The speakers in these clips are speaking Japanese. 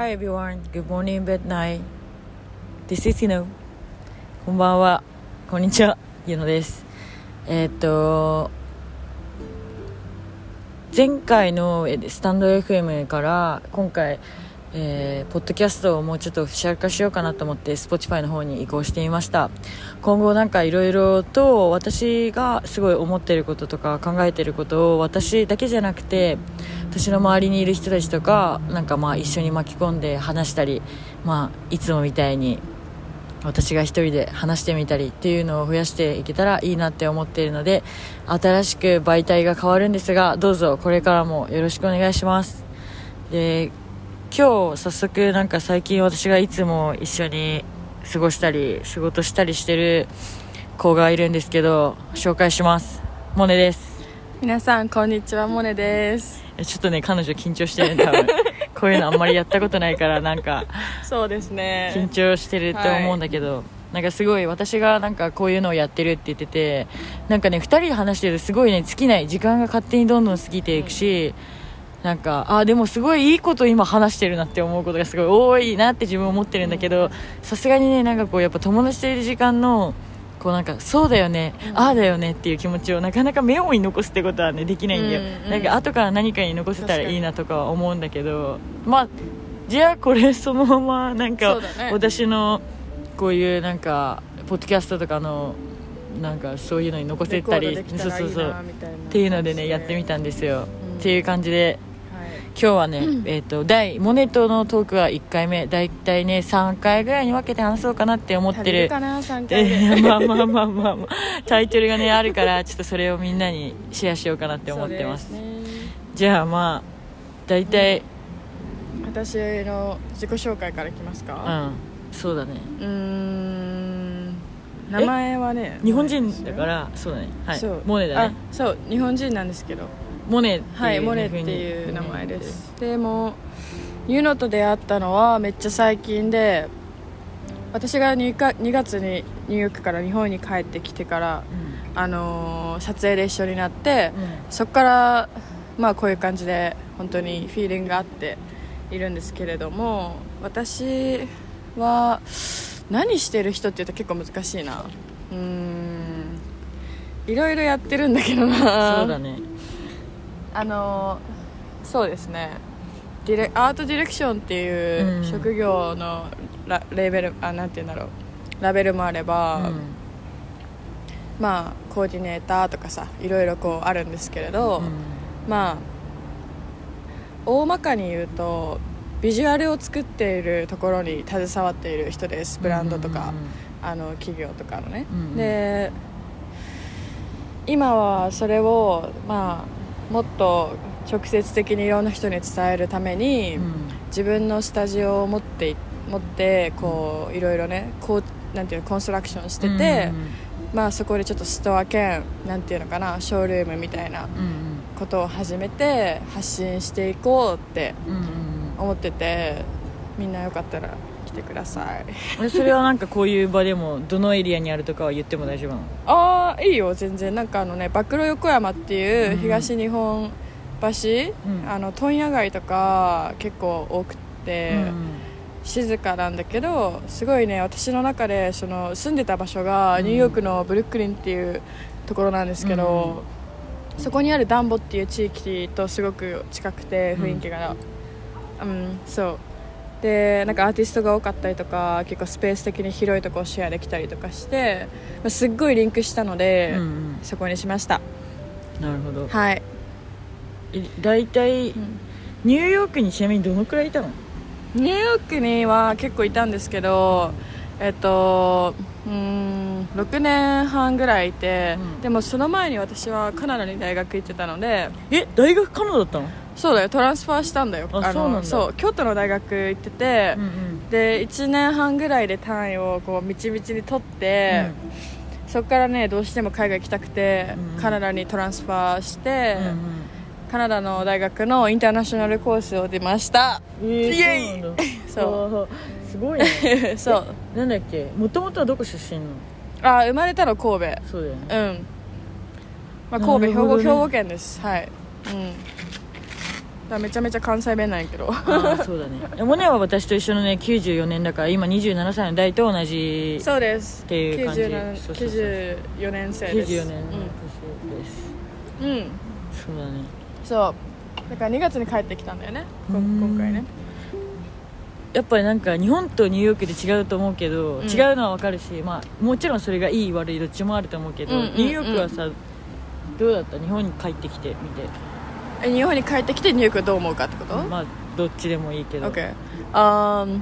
Hi everyone, good morning, bed night. This is Yuno. こんばんは。こんにちは。ゆのです。えーっと、前回のえスタンド FM から今回、えーポッドキャストをもうちょっとフシャル化しようかなと思って Spotify の方に移行してみました。今後なんかいろいろと私がすごい思っていることとか考えていることを私だけじゃなくて私の周りにいる人たちとかなんかまあ一緒に巻き込んで話したり、まあ、いつもみたいに私が一人で話してみたりっていうのを増やしていけたらいいなって思っているので新しく媒体が変わるんですがどうぞこれからもよろしくお願いします。で今日早速なんか最近私がいつも一緒に過ごしたり仕事したりしてる子がいるんですけど紹介します。モネです。皆さんこんにちはモネです。えちょっとね彼女緊張してるね多分こういうのあんまりやったことないからなんか そうですね。緊張してるって思うんだけど、なんかすごい私がなんかこういうのをやってるって言っててなんかね2人で話してるとすごいね尽きない時間が勝手にどんどん過ぎていくし、なんかあでもすごいいいこと今話してるなって思うことがすごい多いなって自分思ってるんだけどさすがにねなんかこうやっぱ友達といる時間のこうなんかそうだよね、ああだよねっていう気持ちをなかなかメモに残すってことはねできないんだよ、うんうんなんか後から何かに残せたらいいなとかは思うんだけどまあじゃあこれそのままなんかね。私のこういうなんかポッドキャストとかのなんかそういうのに残せたりそうそうそうっていうのでねやってみたんですよ、うん。っていう感じではい今日はね、えー、と第モネとのトークは1回目だいたいね3回ぐらいに分けて話そうかなって思ってる。かな？3回でえーまあまあまあまあ、まあ、タイトルがねあるからちょっとそれをみんなにシェアしようかなって思ってます。ね。じゃあまあ大体私の自己紹介からいきますうかん。そうだね。うーん。名前はね日本人だからそうだね。はい。モネだね。あそう。日本人なんですけどモネはいモネっていう名前です。でもユノと出会ったのはめっちゃ最近で私が 2, か2月にニューヨークから日本に帰ってきてから、あのー撮影で一緒になって、うん。そこから、まあ、こういう感じで本当にフィーリングがあっているんですけれども私は何してる人って言うと結構難しいな。うーん。いろいろやってるんだけどな。そうだねあのそうですね。ディレアートディレクションっていううん職業のラレーベルあなんて言うんだろう。ラベルもあれば、うん。まあコーディネーターとかさいろいろこうあるんですけれど、うん。まあ大まかに言うとビジュアルを作っているところに携わっている人です。ブランドとか、あの企業とかのね、うん。で今はそれをまあもっと直接的にいろんな人に伝えるために、うん。自分のスタジオを持ってい持ってこういろいろねこうなんていうのコンストラクションしてて、まあそこでちょっとストア兼なんていうのかなショールームみたいなうんうん。ことを始めて発信していこうってうんうん。思っててみんなよかったら来てください。うんそれはなんかこういう場でもどのエリアにあるとかは言っても大丈夫なの？ああいいよ全然。なんかあのね暴露横山っていううん東日本橋、うん。あの問屋街とか結構多くて、うん静かなんだけどすごいね私の中でその住んでた場所がニューヨークのブルックリンっていうところなんですけど、そこにあるダンボっていう地域とすごく近くて雰囲気が。うん、そうでなんかアーティストが多かったりとか結構スペース的に広いとこをシェアできたりとかして、まあすっごいリンクしたので、うんうん。そこにしました。なるほど。はい、え大体うん。ニューヨークにちなみにどのくらいいたの？ニューヨークには結構いたんですけどえっとうーん6年半ぐらいいて、うん。でもその前に私はカナダに大学行ってたのでえ大学カナダだったの？そうだよトランスファーしたんだよ。のあそうなんだ。そう京都の大学行ってて、うんうん。で1年半ぐらいで単位をこうみちみちに取って、そこからねどうしても海外行きたくて、うんカナダにトランスファーして、うんうん。カナダの大学のインターナショナルコースを出ました。えーイエイ！そう すごいね。そう。なんだっけ？もともとはどこ出身なの？あ生まれたの神戸。そうだよね。うん、まあ、神戸、兵庫兵庫県です。はい、うん、らめちゃめちゃ関西弁なんやけど。そうだね。モネは私と一緒のね94年だから今27歳の代と同じそうです。っていう感じ。97そうそうそう。94年生です。94年です、うん、うん、そうだね。そう。だから2月に帰ってきたんだよね。今回ね。やっぱりなんか日本とニューヨークで違うと思うけど、うん。違うのは分かるし、まあ、もちろんそれがいい悪いどっちもあると思うけど、うんうんうんニューヨークはさどうだった？日本に帰ってきてみてえ日本に帰ってきてニューヨークはどう思うかってこと、まあどっちでもいいけど。OK あー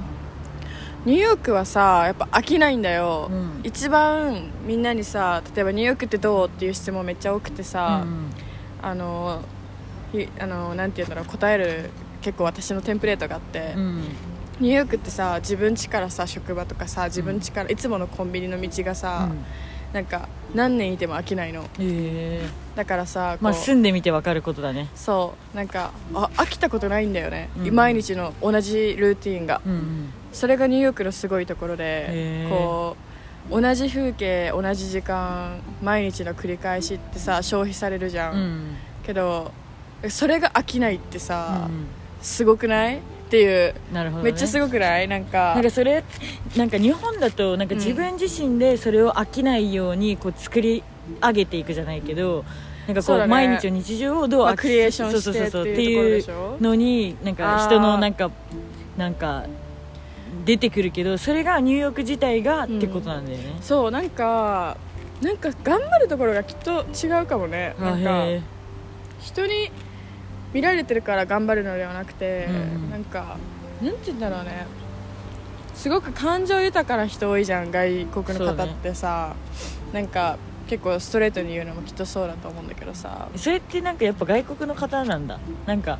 ニューヨークはさやっぱ飽きないんだよ、うん。一番みんなにさ例えばニューヨークってどうっていう質問めっちゃ多くてさ、うん。あのひあのなんて言うんだろう答える結構私のテンプレートがあって、うん。ニューヨークってさ自分家からさ職場とかさ自分家からいつものコンビニの道がさ、なんか何年いても飽きないの。ええだからさまあ住んでみて分かることだね。そうなんかあ飽きたことないんだよね、うん。毎日の同じルーティンが。うんうん。それがニューヨークのすごいところでこう同じ風景同じ時間毎日の繰り返しってさ消費されるじゃん、うん。けどそれが飽きないってうさ、ん。すごくない？っていう。なるほど、ね、めっちゃすごくない？なんか。なんかそれなんか日本だとなんか自分自身でそれを飽きないようにこう作り上げていくじゃないけどなんかこうね。毎日の日常をどう飽きまあクリエーションしてっていうのになんか人のなんかなんか出てくるけどそれがニューヨーク自体がってことなんだよね、そうなんかなんか頑張るところがきっと違うかもね。あなんか人に見られてるから頑張るのではなくて、うんうん。なんかなんて言うんだろうね。すごく感情豊かな人多いじゃん外国の方ってさ、なんか結構ストレートに言うのもきっとそうだと思うんだけどさ。それってなんかやっぱ外国の方なんだ。なんか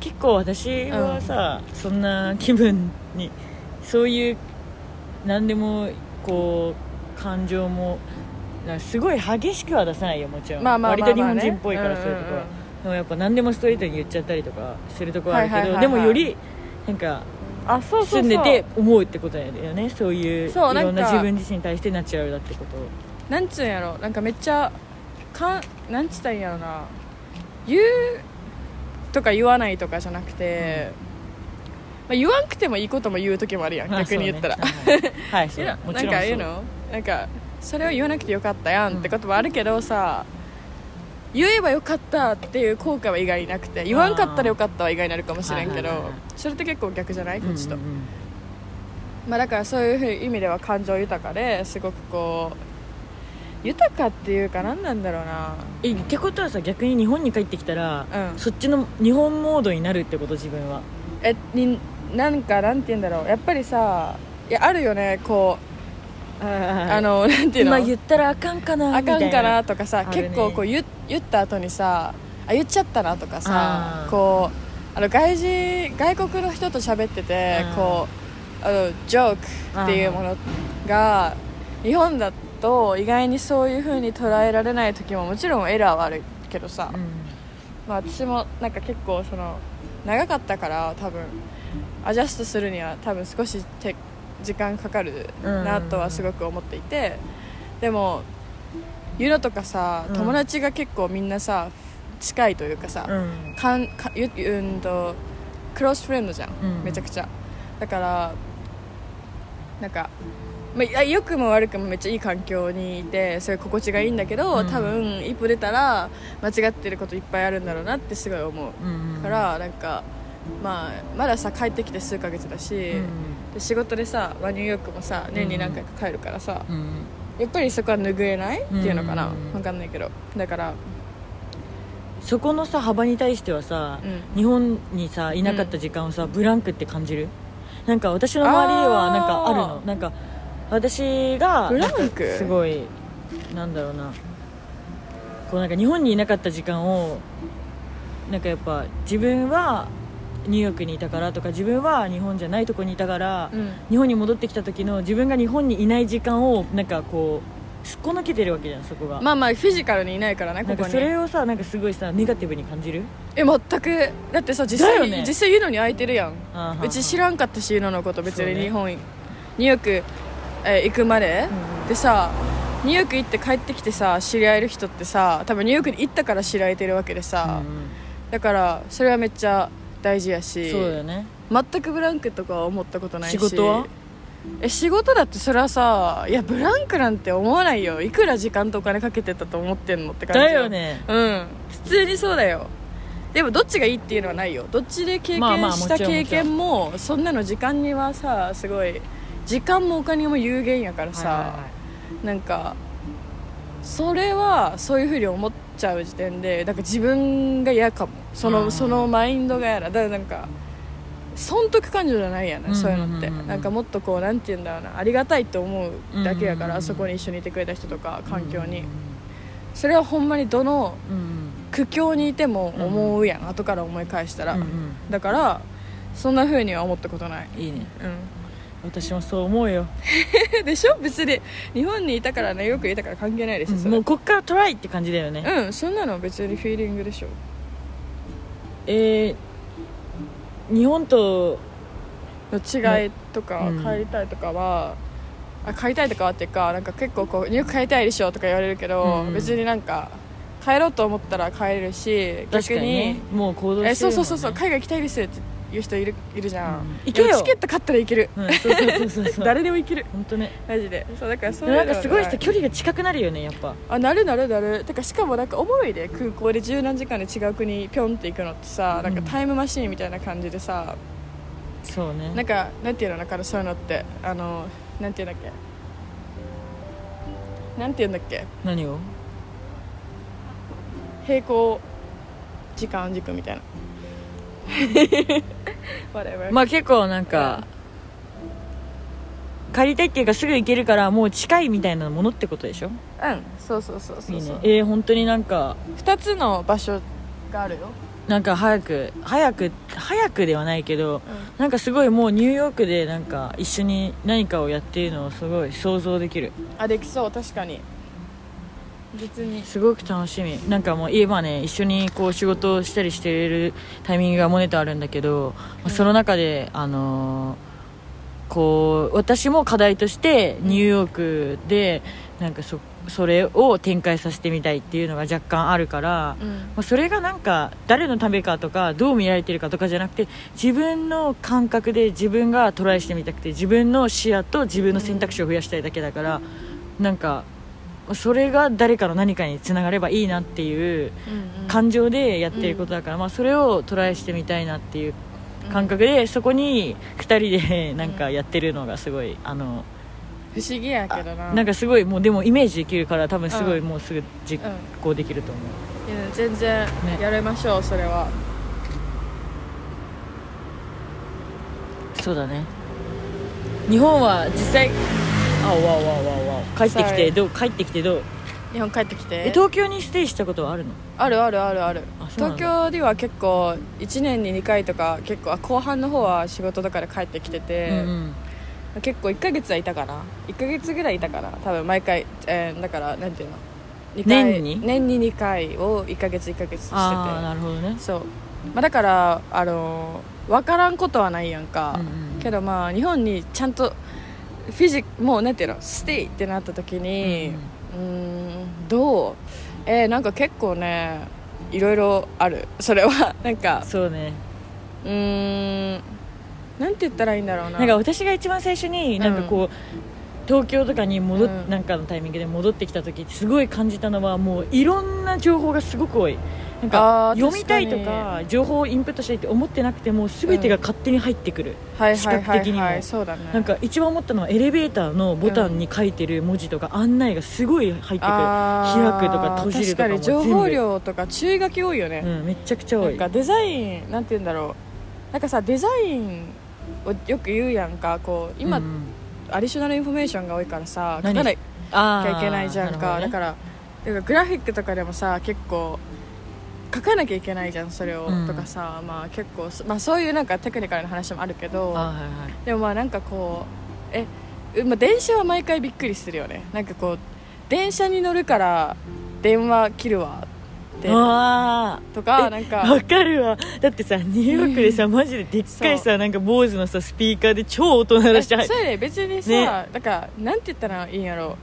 結構私はさ、そんな気分にそういう何でもこう感情もすごい激しくは出さないよもちろん、まあまあまあまあね。割と日本人っぽいからそういうところ、うんうんでもやっぱ何でもストレートに言っちゃったりとかするところあるけど、はいはいはいはい。でもよりなんかあそうそうそう。住んでて思うってことだよね。そういういそうなんかろんな自分自身に対してナチュラルだってこと。なんつうんやろ。なんかめっちゃかんなんつったらいいんやろな。言うとか言わないとかじゃなくて、まあ、言わんくてもいいことも言う時もあるやん。まあ逆に言ったら、そうねはい、はい、そういやもちろんなんか言うの？なんかそれを言わなくてよかったやんってこともあるけどさ、言えばよかったっていう効果は意外になくて言わんかったらよかったは意外になるかもしれんけどはいはいはいはい。それって結構逆じゃない？こっちと、うんうんうん。まあ、だからそういう意味では感情豊かですごくこう豊かっていうか何なんだろうな。えってことはさ逆に日本に帰ってきたら、うん。そっちの日本モードになるってこと自分は。えになんかなんて言うんだろう。やっぱりさいやあるよねこうああの なんていうの？今言ったらあかんかなあかんかなみとかさ、ね。結構こう言言った後にさあ言っちゃったなとかさこうあの外人外国の人と喋っててうん。こうあのジョークっていうものが日本だと意外にそういう風に捉えられない時ももちろんエラーはあるけどさ、たいなまあ、私もなんか結構その長かったから多分アジャストするには多分少して時間かかるなとはすごく思っていてでもユノとかさうん。友達が結構みんなさ近いというかさ、うん。かんかゆうんとクロスフレンドじゃん、うん。めちゃくちゃ。だからなんか、まあいや、良くも悪くもめっちゃいい環境にいてそれ心地がいいんだけど、うん。多分一歩出たら間違ってることいっぱいあるんだろうなってすごい思う、からなんか、まあ、まださ帰ってきて数ヶ月だし、うん。で仕事でさ、まあ、ニューヨークもさ年に何回か帰るからさ、うん。やっぱりそこは拭えないっていうのかな、うん。分かんないけど。だからそこのさ幅に対してはさ、うん。日本にさいなかった時間をさ、ブランクって感じる？なんか私の周りではなんかあるの。なんか私がブランク？すごいなんだろうな。こうなんか日本にいなかった時間をなんかやっぱ自分はニューヨークにいたからとか自分は日本じゃないとこにいたから、うん。日本に戻ってきた時の自分が日本にいない時間をなんかこうすっこ抜けてるわけじゃんそこが、まあまあフィジカルにいないからねここに。なんかそれをさなんかすごいさネガティブに感じる？え全く。だってさ実際ね実際ユノに空いてるやん。うち知らんかったしユノのこと別に日本、ニューヨーク、えー行くまで、うんでさニューヨーク行って帰ってきてさ知り合える人ってさ多分ニューヨークに行ったから知り合えてるわけでさ、うん。だからそれはめっちゃ大事やしそうだよね。全くブランクとかは思ったことないし。仕事は？え仕事だってそれはさいやブランクなんて思わないよ。いくら時間とお金かけてたと思ってんのって感じだよね。うん。普通にそうだよ。でもどっちがいいっていうのはないよ。どっちで経験した経験もそんなの時間にはさすごい時間もお金も有限やからさ、はいはいはい。なんかそれはそういうふうに思っちゃう時点でなんか自分が嫌かもその,、うん。そのマインドが嫌だだからなんか損得感情じゃないやな、うんそういうのって、なんかもっとこうなんて言うんだろうなありがたいと思うだけやから、そこに一緒にいてくれた人とか環境に、それはほんまにどの苦境にいても思うやん、後から思い返したら、だからそんなふうには思ったことない、いいね。うん。私もそう思うよ。でしょ？別に。日本にいたからねよくいたから関係ないですよ、それ。もうこっからトライって感じだよね。うんそんなの別にフィーリングでしょえー日本との違いとか、うん帰りたいとかはあ帰りたいとかはっていうかなんか結構こうよく帰りたいでしょとか言われるけど、うん。うん別になんか帰ろうと思ったら帰れるし確かに逆にねもう行動してるね。えそうそうそうそう海外行きたいですって言う人いるいるじゃん、うん。行けよ。チケット買ったら行ける。うんそうそうそうそう。誰でも行ける。本当ね。マジで。そうだからそういうのなんかすごいさは距離が近くなるよねやっぱ。あなるなるなる。てかしかもなんかおもろいで空港で十何時間で違う国ピョンって行くのってさなんかタイムマシーンみたいな感じでさ、そうね。なんかなんていうのだからそういうのって。あのなんていうんだっけ。なんていうんだっけ。何を？平行時間軸みたいな まあ結構なんか帰りたいっていうかすぐ行けるからもう近いみたいなものってことでしょ？うん。そうそうそうそうそう。いいね。えー、本当になんか2つの場所があるよ、なんか早く早く早くではないけどうなんかすごいもうニューヨークでなんか一緒に何かをやっているのをすごい想像できる。ん、あできそう。確かに別に。すごく楽しみ。なんかもう今ね一緒にこう仕事をしたりしてるタイミングがモネとあるんだけど、まあその中であのーこう私も課題としてニューヨークでなんかそそれを展開させてみたいっていうのが若干あるから、うん。まあ、それがなんか誰のためかとかどう見られてるかとかじゃなくて自分の感覚で自分がトライしてみたくて自分の視野と自分の選択肢を増やしたいだけだから、なんかそれが誰かの何かにつながればいいなっていううんうん。感情でやってることだから、まあ、それをトライしてみたいなっていう感覚でそこに2人で なんかやってるのがすごいあの不思議やけどな。なんかすごいもうでもイメージできるから多分すごいうん。もうすぐ実うん行できると思う。いや全然ね。やれましょう、それは。そうだね。日本は実際あわわわわわ。帰ってきてどう？帰ってきてどう？日本帰ってきて。え東京にステイしたことはあるの？あるあるあるある。あそうなん東だ京では結構1年に2回とか結構あ後半の方は仕事とかで帰ってきてて、うんうん。結構1ヶ月はいたかな。1ヶ月ぐらいいたかな。多分毎回、えーだからなんていうの？二回年に？年に2回を1ヶ月1ヶ月してて。ああなるほどね。そう、まあ、だからあの分からんことはないやんか、うんうん。けどまあ日本にちゃんとフィジもうなんていうの？ステイってなった時にうーんどう？えーなんか結構ねいろいろある。それは なんかそうね。うーんなんて言ったらいいんだろうな。なんか私が一番最初になんかこう、東京とかに戻っ、うん。なんかのタイミングで戻ってきた時すごい感じたのはもういろんな情報がすごく多いなんか読みたいと確か情報をインプットしたいって思ってなくても全てが勝手に入ってくる、はい視覚的にも。はいそうだね。なんか一番思ったのはエレベーターのボタンに書いてる文字とか案内がすごい入ってくる、あー開くとか閉じるとかも確かに情報量とか注意書き多いよね、うん、めちゃくちゃ多い。なんかデザインなんて言うんだろう。なんかさデザインをよく言うやんか。こう今、うんうん。 additional information が多いからさ何か書かなきゃいけないじゃんか、ね。だからだからグラフィックとかでもさ結構書かなきゃいけないじゃんそれを、うん。とかさまあ結構そまあそういうなんかテクニカルな話もあるけどはいはいでもまあなんかこうえ、うまあ、電車は毎回びっくりするよね。なんかこう電車に乗るから電話切るわって。あとかえなんかわかるわ。だってさニューヨークでさマジででっかいさなんか坊主のさスピーカーで超音鳴らしてえそれで別にさ、ね。だからなんて言ったらいいんやろ聞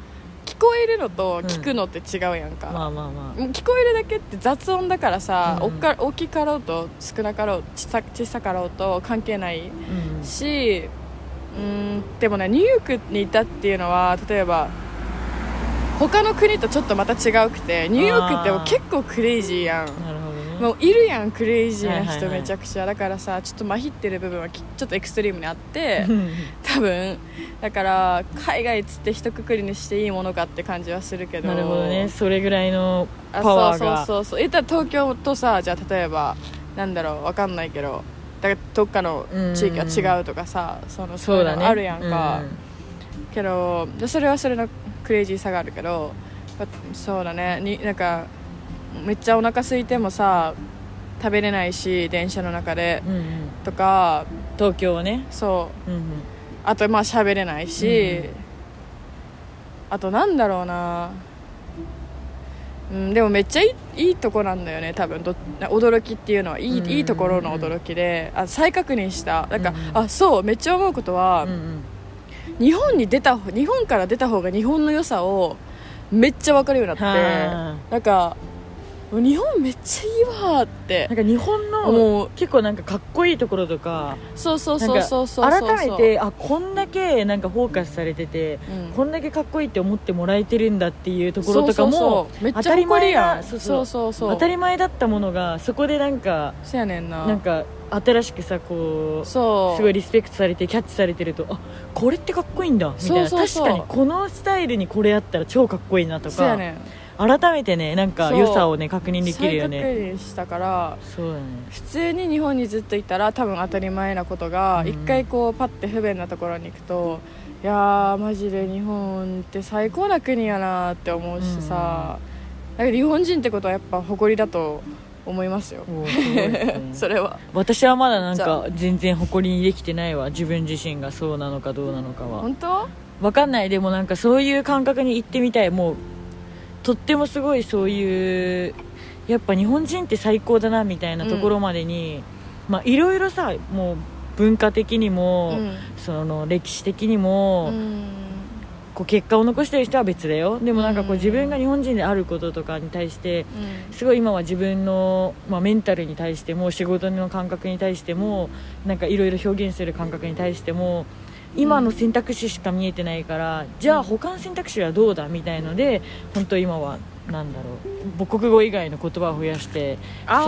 こえるのと聞くのって違うやんか、まあまあまもう聞こえるだけって雑音だからさ、うん。おっか大きかろうと少なかろう小さ小さかろうと関係ないあうん。しうんでもねニューヨークにいたっていうのは例えば他の国とちょっとまた違うくてニューヨークって結構クレイジーやんもういるやんクレイジーな人めちゃくちゃ。だからさちょっとまひってる部分はきちょっとエクストリームにあって。うん多分だから海外っつって一括りにしていいものかって感じはするけど。なるほどね。それぐらいのあパワーが。そうそうそうそう。言ったら東京とさじゃあ例えばなんだろうわかんないけど。だからどっかの地域は違うとかさそのそうだね。いのあるやんか、けどでそれはそれのクレイジーさがあるけど。まそうだね。になんかめっちゃお腹空いてもさ食べれないし電車の中で。うんうん。うんとか東京はね。そう。うんうん。あとまあ喋れないし、うんあとなんだろうな。うん、でもめっちゃいいいいとこなんだよね多分。ど驚きっていうのは。いい,、うんいいところの驚きで。あ再確認した。なんか、うんあそうめっちゃ思うことは、うんうん。日本に出た方日本から出た方が日本の良さをめっちゃ分かるようになって。はなんか日本めっちゃいいわって。なんか日本のもう。結構なんかかっこいいところとかそうそうそうそうそう改めてあこんだけなんかフォーカスされててうん。こんだけかっこいいって思ってもらえてるんだっていうところとかも当たり前やそうそそううそうそう。当たり前だったものがそこでなんかそうやねんな。なんか新しくさこうそう。すごいリスペクトされてキャッチされてるとあこれってかっこいいんだみたいな。確かにこのスタイルにこれやったら超かっこいいなとか。そうやねん改めてねなんか良さをね確認できるよ再ね確認したからそうだね。普通に日本にずっといたら多分当たり前なことがうん。一、回こうパッて不便なところに行くといやーマジで日本って最高な国やなって思うしさ、だから日本人ってことはやっぱ誇りだと思いますよ、ね。それは。私はまだなんか全然誇りにできてないわ。自分自身がそうなのかどうなのかは。本当？わかんない。でもなんかそういう感覚に行ってみたい。もうとってもすごいそういうやっぱ日本人って最高だなみたいなところまでに、まあいろいろさもう文化的にも、うん。その歴史的にも、うん。こう結果を残してる人は別だよ。でもなんかこううん。自分が日本人であることとかに対してうん。すごい今は自分の、まあ、メンタルに対しても仕事の感覚に対してもなんかいろいろ表現する感覚に対しても今の選択肢しか見えてないから、じゃあ他の選択肢はどうだみたいので本当今はなんだろう母国語以外の言葉を増やして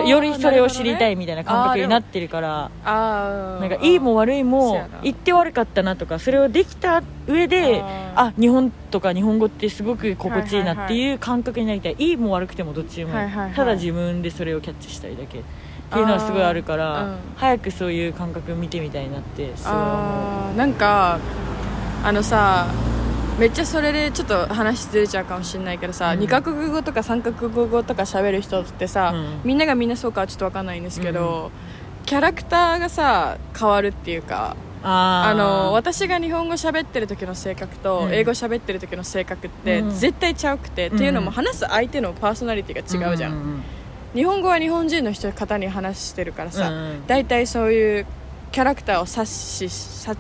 よりそれを知りたいみたいな感覚になってるから、なんかいいも悪いも言って悪かったなとかそれをできた上であ日本とか日本語ってすごく心地いいなっていう感覚になりたい,、いいも悪くてもどっちでもいい。ただ自分でそれをキャッチしたいだけっていうのはすごいあるから、うん。早くそういう感覚見てみたいなってすごい思う。なんかあのさめっちゃそれでちょっと話ずれちゃうかもしれないけどさ、うん。二カ国語とか三カ国語とか喋る人ってさ、うん。みんながみんなそうかはちょっと分かんないんですけど、キャラクターがさ変わるっていうかあの私が日本語喋ってる時の性格とうん。英語喋ってる時の性格ってうん。絶対ちゃうくて、っていうのも話す相手のパーソナリティが違うじゃん、んん日本語は日本人の人方に話してるからさ、うんうん。大体そういうキャラクターを察しさ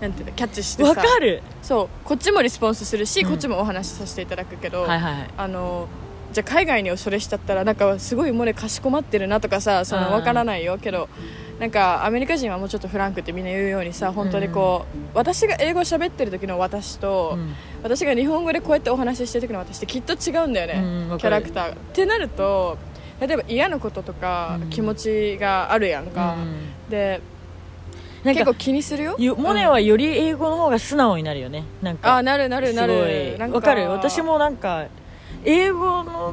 なんていうのキャッチしてさわかる。そうこっちもリスポンスするし、うん。こっちもお話しさせていただくけど、はいはいはい。あのじゃあ海外にそれしちゃったらなんかすごいもうねかしこまってるなとかさそのうんわからないよ。けどなんかアメリカ人はもうちょっとフランクってみんな言うようにさ本当にこう、私が英語喋ってる時の私と、うん。私が日本語でこうやってお話ししてる時の私ってきっと違うんだよね、キャラクター。がってなると例えば嫌なこととか、うん。気持ちがあるやんか、うん。でなんか結構気にするよ？よモネはより英語の方が素直になるよね。なんかあなるなるなる。わかる？私もなんか英語の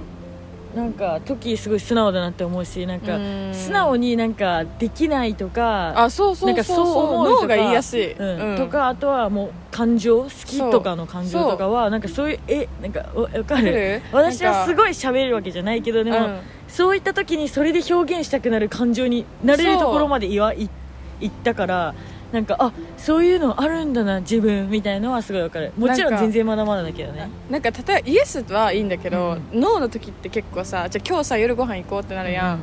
なんか時すごい素直だなって思うしなんかうん。素直になんかできないとかあそうそうそうそう。思うとか脳が言いやすい、うん。うん。とかあとはもう感情好きとかの感情とかはなんかそういうえなんかわわかる？る？私はすいごい喋るわけじゃないけどでも、うんそういった時にそれで表現したくなる感情になれるところまで言わい言ったからなんかあそういうのあるんだな自分みたいのはすごいわかる。もちろなん全然まだまだだけどね。なんか例えばイエスはいいんだけど、うノーの時って結構さじゃあ今日さ夜ご飯行こうってなるやん、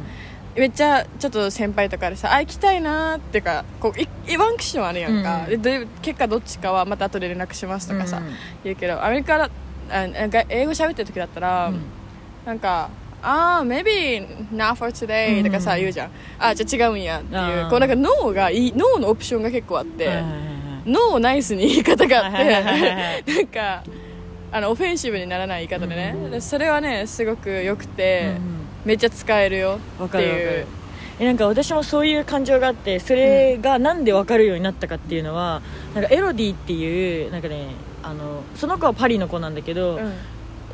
めっちゃちょっと先輩とかでさあ行きたいなーっていうかこういいワンクッションあるやんか、うん。で結果どっちかはまた後で連絡しますとかさ、うん。言うけどアメリカあなんか英語喋ってる時だったら、うん。なんかああ maybe not for today. とかさ、うん言うじゃんあじゃあ違うんやっていうこうなんかノーがいいノーのオプションが結構あって、はいはいはいノーをナイスに言い方があってなんかあのオフェンシブにならない言い方でね、でそれはねすごく良くて、うんめっちゃ使えるよっていうるえなんか私もそういう感情があってそれがなんで分かるようになったかっていうのはなんかエロディっていうなんかねあのその子はパリの子なんだけど、うん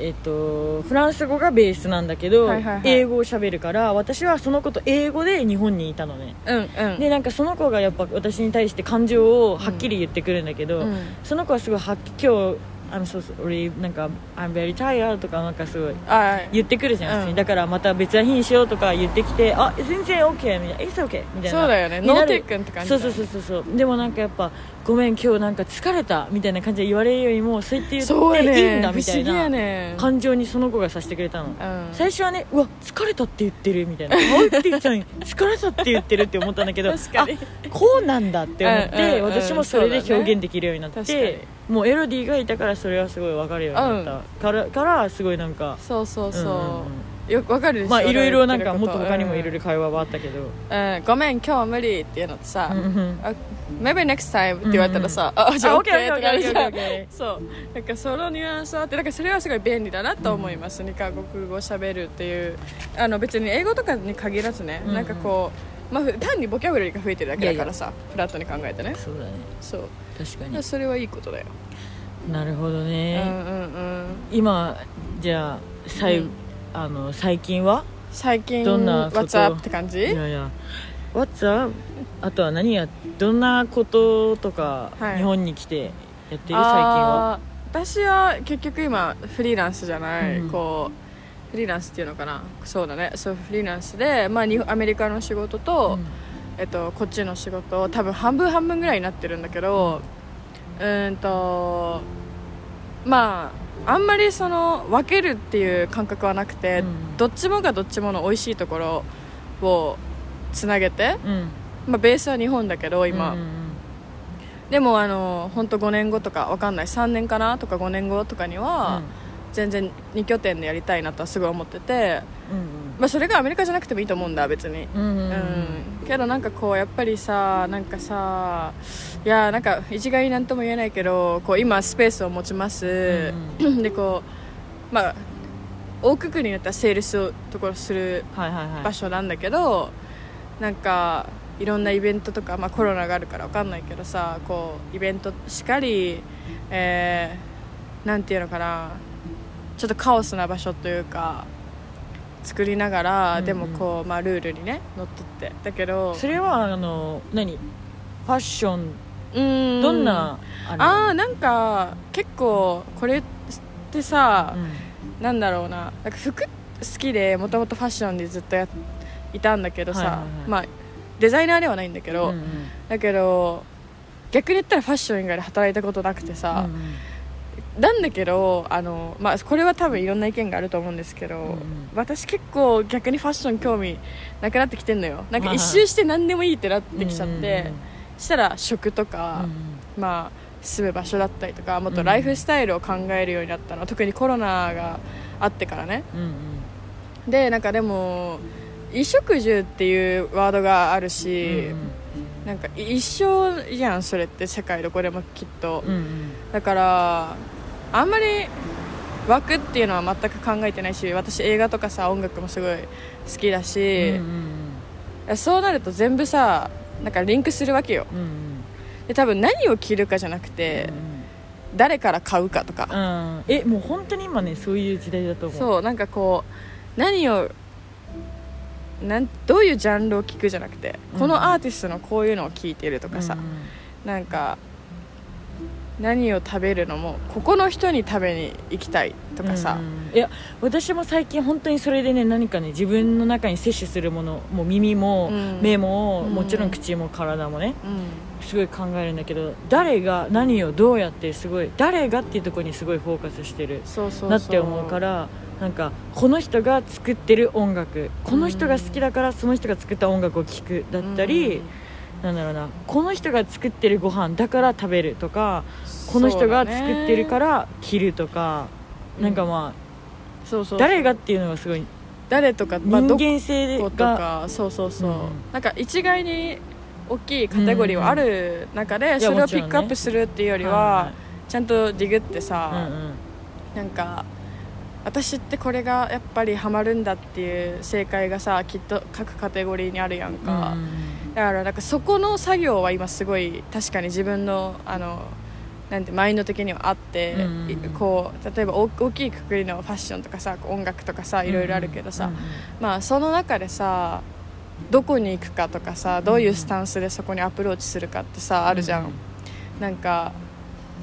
えっと、フランス語がベースなんだけど、はいはいはい。英語を喋るから私はその子と英語で日本にいたのね。うんうん。でなんかその子がやっぱ私に対して感情をはっきり言ってくるんだけど、うん。その子はすごいはっき今日あのそうそう俺なんか「I'm very tired」とかなんかすごいあ言ってくるじゃん、うん。だからまた別な日にしようとか言ってきてあ全然 OK みたいな「It's okay」みたいな。そうだよね。ノーテックンって感じだそうそうそうそうそう。でもなんかやっぱ「ごめん今日なんか疲れた」みたいな感じで言われるよりもそう言って言っていいね。んだみたいなね。感情にその子がさせてくれたの、うん。最初はねうわ疲れたって言ってるみたいな「あって言ってたのに疲れたって言ってる」って思ったんだけど確かに。あこうなんだって思って、うんうんうん私もそれで表現できるようになって、もうエロディがいたからそれはすごい分かるようになった、からからすごいなんかそうそうそう、うんうん。よくわかるでしょ？まあいろいろなんかもっと他にもいろいろ会話はあったけど、うん、ごめん今日は無理っていうのとさ、うんうん。あ maybe next time って言われたらさ、あじゃああ OK ってなるじそう。なんかそのニュアンスはあってなんかそれはすごい便利だなと思います、二カ国語喋るっていう。あの別に英語とかに限らずね、うんうん。なんかこう、まあ、ふ単にボキャブラリーが増えてるだけだからさフラットに考えてね。そうだね。そう。確かいやそれはいいことだよ、になるほどうんね、うんうん。今じゃあ最,、うん。あの最近は？最近どんなこと？What's って感じ？いやいや。What's? あとは何や？どんなこととか、はい。日本に来てやってる？最近は？私は結局今フリーランスじゃない、うん。こうフリーランスっていうのかな？そうだね。そうフリーランスで、まあ、アメリカの仕事と、うん。えっと、こっちの仕事多分半分半分ぐらいになってるんだけどうーんとまああんまりその分けるっていう感覚はなくて、うん。どっちもがどっちもの美味しいところをつなげて、うん。まあ、ベースは日本だけど今、うんうんでもあの本当5年後とかわかんない。3年かな？とか5年後とかには、全然2拠点でやりたいなとはすごい思ってて、うんまあ、それがアメリカじゃなくてもいいと思うんだ別に。うんうんうん。うん。けどなんかこうやっぱりさなんかさいやなんか一概になんとも言えないけどこう今スペースを持ちます、でこうまあ大くくりになったらセールスをところするはいはいはい。場所なんだけど、なんかいろんなイベントとか、まあ、コロナがあるから分かんないけどさこうイベントしかり、えーなんていうのかなちょっとカオスな場所というか作りながら、うんうん。でもこう、まあ、ルールにねのっとって。だけどそれはあの何？ファッション？うん。どんなあれあーなんか結構これってさ、なんだろうな。なんか服好きでもともとファッションでずっとやいたんだけどさ、はいはいはい。まあデザイナーではないんだけど、うんうん。だけど逆に言ったらファッション以外で働いたことなくてさうん、うんなんだけどあの、まあ、これは多分いろんな意見があると思うんですけど、うんうん。私結構逆にファッション興味なくなってきてんのよ。なんかはい一周して何でもいいってなってきちゃって、うんうんうん。したら食とか、まあ、住む場所だったりとかもっとライフスタイルを考えるようになったの、特にコロナがあってからね。うんうん。でなんかでも衣食住っていうワードがあるうんし、なんか一生じゃんそれって。世界どこでもきっと、うんうん。だからあんまり枠っていうのは全く考えてないし私映画とかさ音楽もすごい好きだし、うんうんそうなると全部さなんかリンクするわけよ。うんうんで多分何を着るかじゃなくて、誰から買うかとか、うん。うんえもう本当に今ねそういう時代だと思う。そうなんかこう何をなんどういうジャンルを聴くじゃなくて、うんこのアーティストのこういうのを聴いてるとかさ、うん。なんか何を食べるのもここの人に食べに行きたいとかさ、うん。いや私も最近本当にそれでね何かね自分の中に摂取するものもう耳も、うん。目も、うん。もちろん口も体もねうん。すごい考えるんだけど誰が何をどうやってすごい誰がっていうところにすごいフォーカスしてるなって思うからなんかこの人が作ってる音楽この人が好きだからその人が作った音楽を聴くだったり、なんだろうな。この人が作ってるご飯だから食べるとかこの人が作ってるからら着るとかなんかまあそうそう誰がっていうのがすごい誰とか、まあ、人ど間性ことがか。そうそうそう、うん。なんか一概に大きいカテゴリーはある中で、それをピックアップするっていうよりは、はちゃんとディグっていさ、はいうなんか私ってこれがやっぱりハマるんだっていう正解がさきっと各カテゴリーにあるやんか、うんだからなんかそこの作業は今すごい確かに自分のあのなんてマインド的にはあって、うんいこう例えば大大きいくくりのファッションとかさ音楽とかさいろいろあるけどさ、うんうん。まあその中でさどこに行くかとかさどういうスタンスでそこにアプローチするかってさあるじゃん、なんか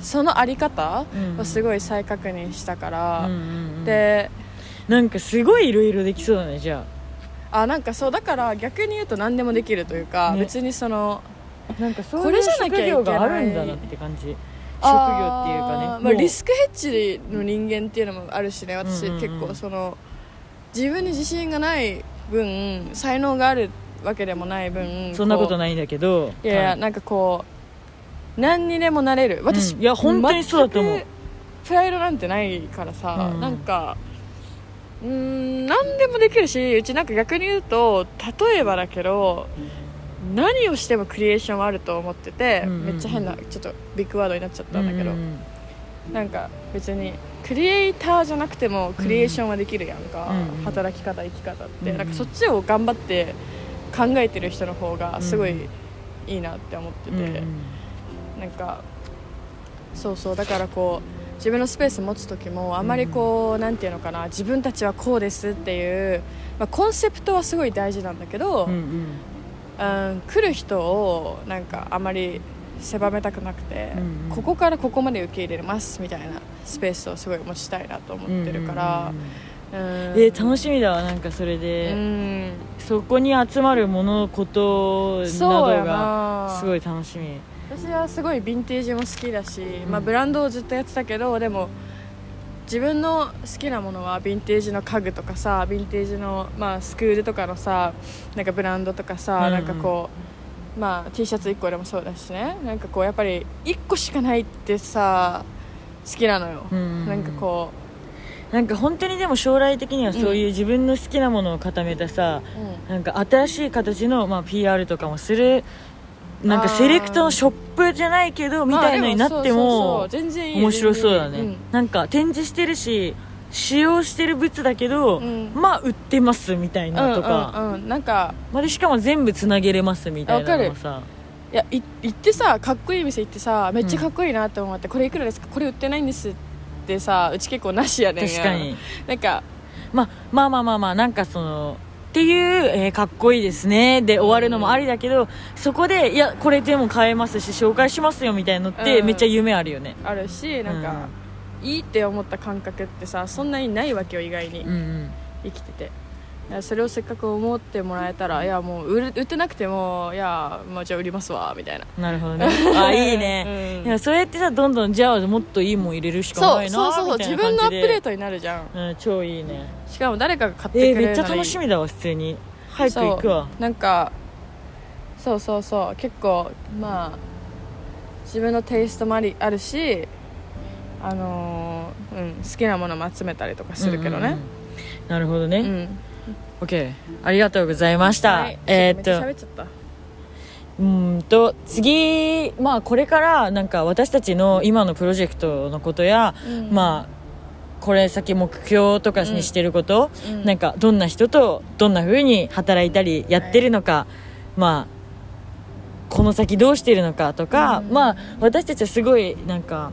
そのあり方うんをすごい再確認したから、うんうんうんでなんかすごいいろいろできそうだねじゃあなんかそうだから逆に言うと何でもできるというか、ね。別にそのあなんかそうこれじゃなきゃいけない職業があるんだなって感じ。職業っていうかね。あーまあ、もう。リスクヘッジの人間っていうのもあるしね私、うんうんうん。結構その自分に自信がない分才能があるわけでもない分そんなこといないんだけど。いやいや、はい。なんかこう何にでもなれる。私、うん。いや本当にそうだと思う。全くプライドなんてないからさ、うん。なんかうーん何でもできるしうちなんか逆に言うと例えばだけど何をしてもクリエーションはあると思ってて、うんうんうん。めっちゃ変なちょっとビッグワードになっちゃったんだけど、うんうんなんか別にクリエイターじゃなくてもクリエーションはできるやんか、うんうん働き方生き方って、うんうんなんかそっちを頑張って考えてる人の方がすごいうんいいなって思ってて、うんうん。なんかそうそうだからこう自分のスペース持つ時もあまりこう、なんていうのかな自分たちはこうですっていう、まあ、コンセプトはすごい大事なんだけど、うんうん。うん来る人をなんかあまり狭めたくなくて、うんうん。ここからここまで受け入れますみたいなスペースをすごい持ちたいなと思ってるから、うんえ楽しみだわなんかそれうで、ん。そこに集まるものことな。どがなすごい楽しみ私はすごいヴィンテージも好きだし、ん。まあ、ブランドをずっとやってたけどでも自分の好きなものはヴィンテージの家具とかさヴィンテージの、まあ、スクールとかのさなんかブランドとかさ、うん。うんなんかこう、まあ、T シャツ1個でもそうだしね。なんかこうやっぱり1個しかないってさ好きなのよ、うん。うんうんなんかこなんか本当にでも将来的にはそういう自分の好きなものを固めたさ、う、なんか新しい形の、まあ、PR とかもするなんかセレクトのショップじゃないけどみたいのになっても面白そうだね、なんか展示してるし使用してる物だけど、うん。まあ売ってますみたいなとか、うんうんうん、なんかまあ、でしかも全部つなげれますみたいなのもさ。いやい行ってさかっこいい店行ってさめっちゃかっこいいなと思って、これいくらですか？これ売ってないんですってさうち結構なしやねんや確かに、なんかまあ、まあまあまあまあなんかそのっていう、えーかっこいいですね。で終わるのもありだけど、そこでいやこれでも買えますし紹介しますよみたいなのって、うん。めっちゃ夢あるよね。あるしなんか、いいって思った感覚ってさそんなにないわけよ意外に。うんうん。生きてて、それをせっかく思ってもらえたらいやもう売る売ってなくてもいや、まあ、じゃあ売りますわみたいな。なるほどね。あいいね、うん。いやそうやってさどんどんじゃあもっといいもん入れるしかないなそうそうそう自分のアップデートになるじゃん。うん、超いいね。しかも誰かが買っえー、てくれるめっちゃ楽しみだわ普通に。早く行くわ。なんかそうそうそう。結構まあ自分のテイストもありあるしあのーうん、好きなものも集めたりとかするけどね。うんうんうん。なるほどね、うん OK ありがとうございました、はい。えーっと。とめっちゃ喋っちゃっうーんと次まあこれからなんか私たちの今のプロジェクトのことや、た、うん。まあこれ先目標とかにしてること、うん。なんかどんな人とどんな風に働いたりやってるのか、まあこの先どうしてるのかとか、うん。まあ私たちはすごいなんか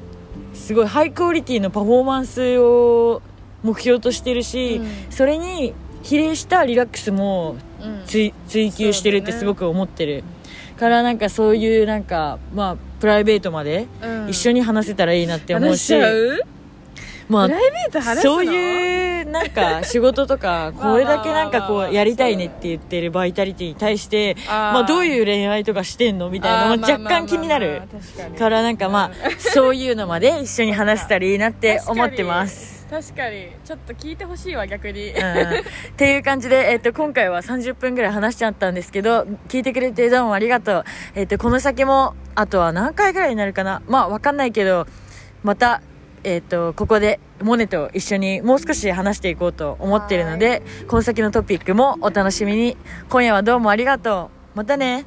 すごいハイクオリティのパフォーマンスを目標としてるし、うん。それに比例したリラックスもうん。追追求してるってすごく思ってる、からなんかそういうなんかまあプライベートまでうん。一緒に話せたらいいなって思うし、まあそういうなんか仕事とか これだけなんかこうやりたいねって言ってるバイタリティに対してまあどういう恋愛とかしてんのみたいなのも若干気になる。からなんかまあそういうのまで一緒に話せたらいいなって思ってます。確かに。ちょっと聞いてほしいわ逆に、うんっていう感じで、えっと、今回は30分ぐらい話しちゃったんですけど、聞いてくれてどうもありがとう。えっと、この先も、あとは何回ぐらいになるかな。まあ、わかんないけど、また、えっと、ここでモネと一緒にもう少し話していこうと思っているのでこの先のトピックもお楽しみに。今夜はどうもありがとう。またね